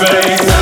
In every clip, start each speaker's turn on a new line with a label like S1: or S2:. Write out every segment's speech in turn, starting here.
S1: reach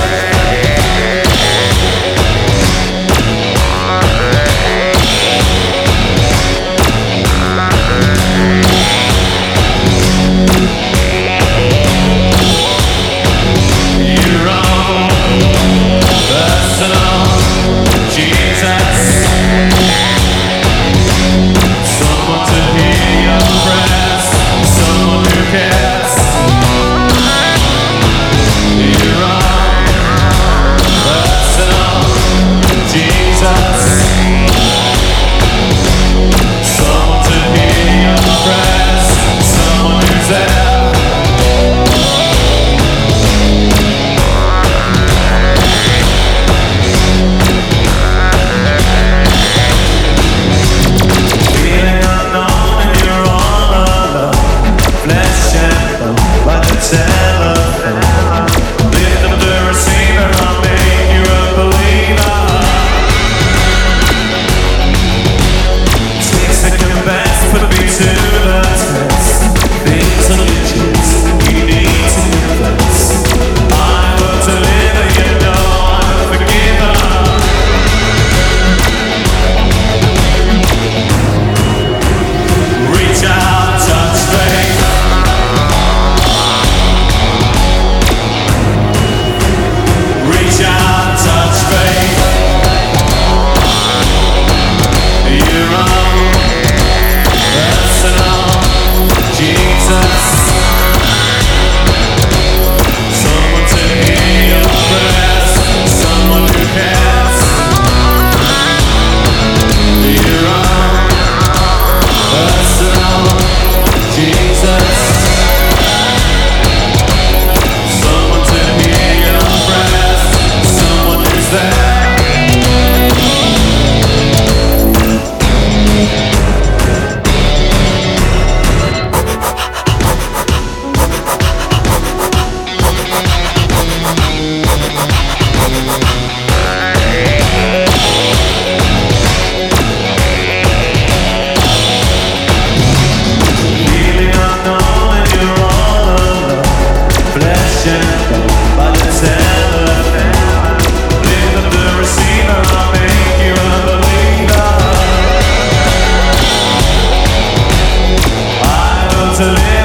S1: to live.